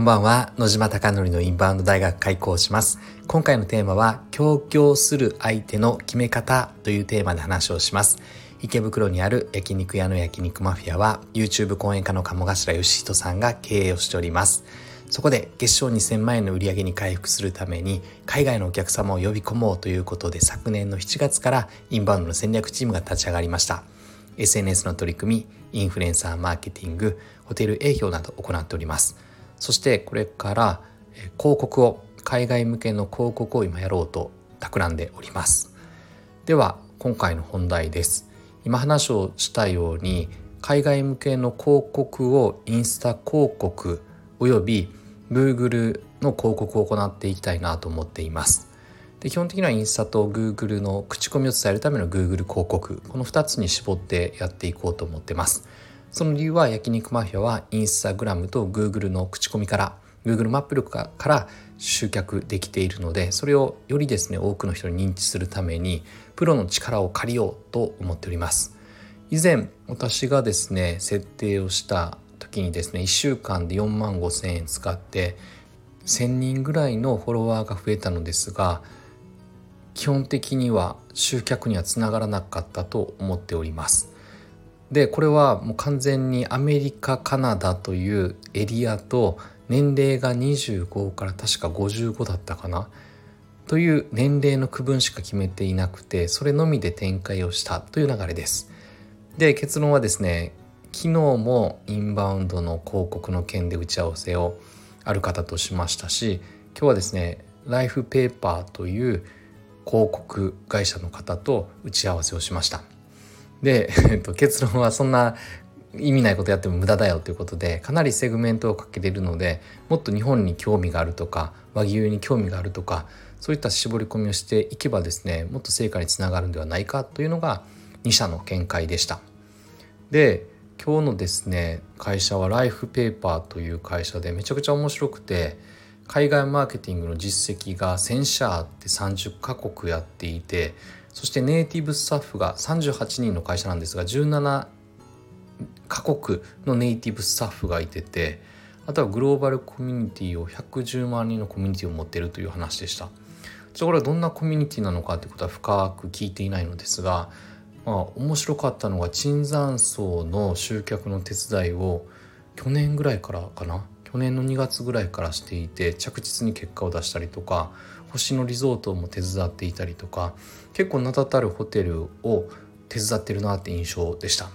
こんばんは。野島貴則のインバウンド大学開講します。今回のテーマは協業する相手の決め方というテーマで話をします。池袋にある焼肉屋の焼肉マフィアは YouTube 講演家の鴨頭義人さんが経営をしております。そこで月賞2000万円の売り上げに回復するために海外のお客様を呼び込もうということで昨年の7月からインバウンドの戦略チームが立ち上がりました。SNS の取り組みインフルエンサーマーケティングホテル営業など行っております。そしてこれから広告を海外向けの広告を今やろうと企んでおります。では今回の本題です。今話をしたように海外向けの広告をインスタ広告および Google の広告を行っていきたいなと思っています。で基本的にはインスタと Google の口コミを伝えるための Google 広告この2つに絞ってやっていこうと思ってます。その理由は焼肉マフィアはインスタグラムと Google の口コミから Google マップ力から集客できているのでそれをよりですね多くの人に認知するためにプロの力を借りようと思っております。以前私がですね設定をした時にですね1週間で4万5千円使って1,000人ぐらいのフォロワーが増えたのですが基本的には集客にはつながらなかったと思っております。でこれはもう完全にアメリカカナダというエリアと年齢が25から確か55だったかな？という年齢の区分しか決めていなくてそれのみで展開をしたという流れです。で結論はですね昨日もインバウンドの広告の件で打ち合わせをある方としましたし今日はですねライフペーパーという広告会社の方と打ち合わせをしました。で、えっと、結論はそんな意味ないことやっても無駄だよということでかなりセグメントをかけれるのでもっと日本に興味があるとか和牛に興味があるとかそういった絞り込みをしていけばですねもっと成果につながるんではないかというのが2社の見解でした。で今日のですね会社はライフペーパーという会社でめちゃくちゃ面白くて海外マーケティングの実績が1000社あって30カ国やっていてそしてネイティブスタッフが38人の会社なんですが17カ国のネイティブスタッフがいててあとはグローバルコミュニティを110万人のコミュニティを持っているという話でした。じゃこれはどんなコミュニティなのかということは深く聞いていないのですが、まあ、面白かったのが椿山荘の集客の手伝いを去年ぐらいからかな？去年の2月ぐらいからしていて着実に結果を出したりとか星野リゾートも手伝っていたりとか結構名だたるホテルを手伝ってるなって印象でした。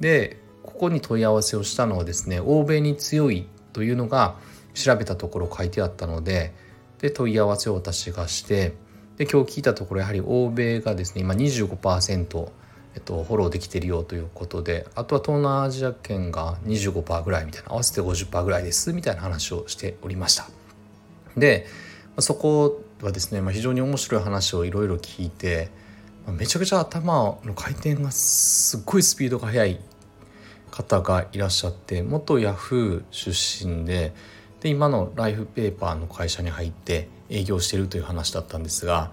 でここに問い合わせをしたのはですね欧米に強いというのが調べたところ書いてあったのでで問い合わせを私がしてで今日聞いたところやはり欧米がですね今25%えっと、フォローできてるよということであとは東南アジア圏が25%ぐらいみたいな合わせて50%ぐらいですみたいな話をしておりましたでそこはですね、まあ、非常に面白い話をいろいろ聞いてめちゃくちゃ頭の回転がすっごいスピードが速い方がいらっしゃって元ヤフー出身でで今のライフペーパーの会社に入って営業してるという話だったんですが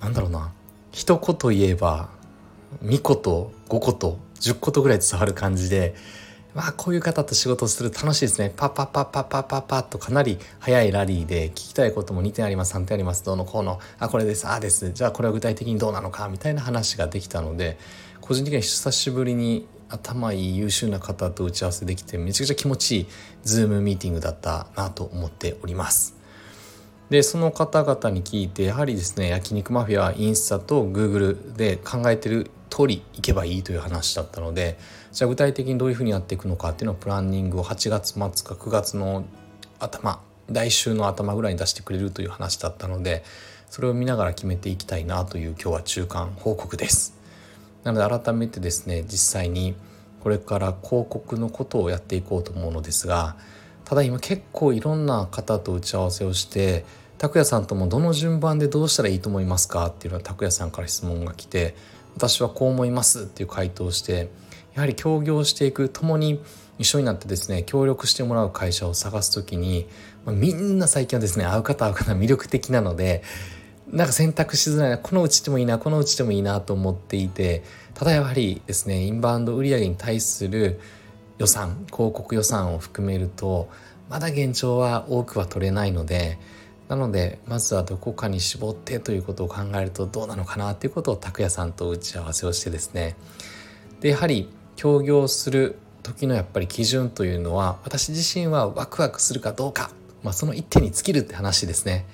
なんだろうな一言言えば2個と5個と10個とぐらい伝わる感じでまあこういう方と仕事をする楽しいですね。パッパッパッパッパッパッパッとかなり早いラリーで聞きたいことも2点あります。3点あります。どうのこうの。あこれです。ああです。じゃあこれは具体的にどうなのかみたいな話ができたので個人的には久しぶりに頭いい優秀な方と打ち合わせできてめちゃくちゃ気持ちいいズームミーティングだったなと思っております。でその方々に聞いてやはりですね焼肉マフィアはインスタとグーグルで考えてる通りいけばいいという話だったのでじゃあ具体的にどういうふうにやっていくのかっていうのをプランニングを8月末か9月の頭来週の頭ぐらいに出してくれるという話だったのでそれを見ながら決めていきたいなという今日は中間報告です。なので改めてですね実際にこれから広告のことをやっていこうと思うのですがただ今結構いろんな方と打ち合わせをして拓也さんともどの順番でどうしたらいいと思いますかっていうのは拓也さんから質問が来て私はこう思いますっていう回答をしてやはり協業していく共に一緒になってですね協力してもらう会社を探す時に、まあ、みんな最近はですね会う方会う方魅力的なのでなんか選択しづらいなこのうちでもいいなこのうちでもいいなと思っていてただやはりですねインバウンド売上に対する予算広告予算を含めるとまだ現状は多くは取れないのでなのでまずはどこかに絞ってということを考えるとどうなのかなということを拓也さんと打ち合わせをしてですね。でやはり協業する時のやっぱり基準というのは私自身はワクワクするかどうか、まあ、その一点に尽きるって話ですね。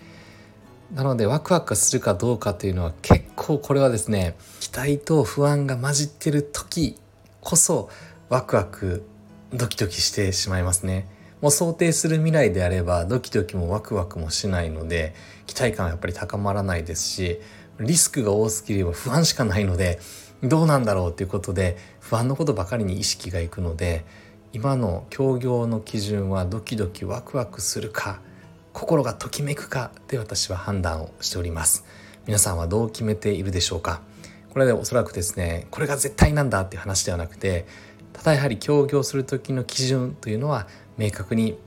なのでワクワクするかどうかというのは結構これはですね期待と不安が混じってる時こそワクワクドキドキしてしまいますね。もう想定する未来であればドキドキもワクワクもしないので期待感はやっぱり高まらないですしリスクが多すぎれば不安しかないのでどうなんだろうということで不安のことばかりに意識がいくので今の協業の基準はドキドキワクワクするか心がときめくかで私は判断をしております。皆さんはどう決めているでしょうか。これでおそらくですねこれが絶対なんだっていう話ではなくてただやはり協業する時の基準というのは明確に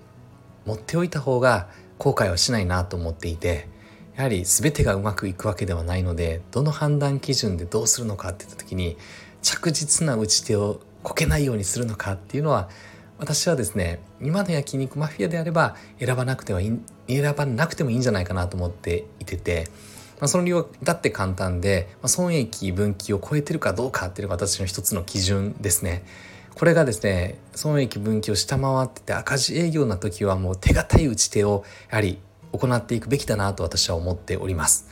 持っておいた方が後悔はしないなと思っていてやはり全てがうまくいくわけではないのでどの判断基準でどうするのかっていった時に着実な打ち手をこけないようにするのかっていうのは私はですね今の焼肉マフィアであれば選ばなくてはい選ばなくてもいいんじゃないかなと思っていてて、まあ、その理由だって簡単で、まあ、損益分岐を超えてるかどうかっていうのが私の一つの基準ですね。これがですね損益分岐を下回ってて赤字営業な時はもう手堅い打ち手をやはり行っていくべきだなと私は思っております。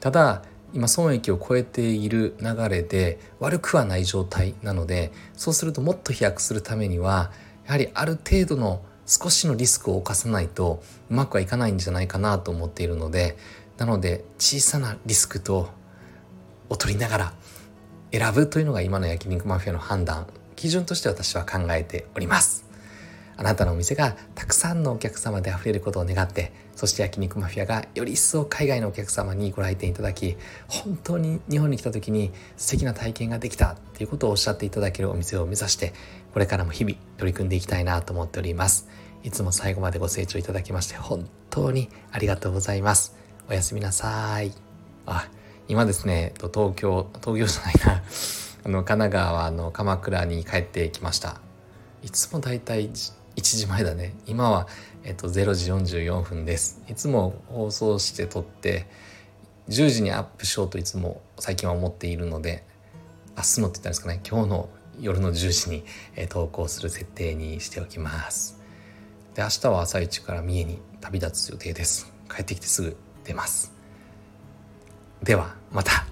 ただ今損益を超えている流れで悪くはない状態なのでそうするともっと飛躍するためにはやはりある程度の少しのリスクを冒さないとうまくはいかないんじゃないかなと思っているのでなので小さなリスクとを取りながら選ぶというのが今の焼肉マフィアの判断基準として私は考えております。あなたのお店がたくさんのお客様で溢れることを願ってそして焼肉マフィアがより一層海外のお客様にご来店いただき本当に日本に来た時に素敵な体験ができたっていうことをおっしゃっていただけるお店を目指してこれからも日々取り組んでいきたいなと思っております。いつも最後までご清聴いただきまして本当にありがとうございます。おやすみなさい。あ今ですね東京東京じゃないな。あの神奈川の鎌倉に帰ってきました。いつもだいたい1時前だね。今は、えっと、0時44分です。いつも放送して撮って10時にアップしようといつも最近は思っているので明日のって言ったんですかね。今日の夜の10時に、え投稿する設定にしておきます。で明日は朝一から三重に旅立つ予定です。帰ってきてすぐ出ます。ではまた。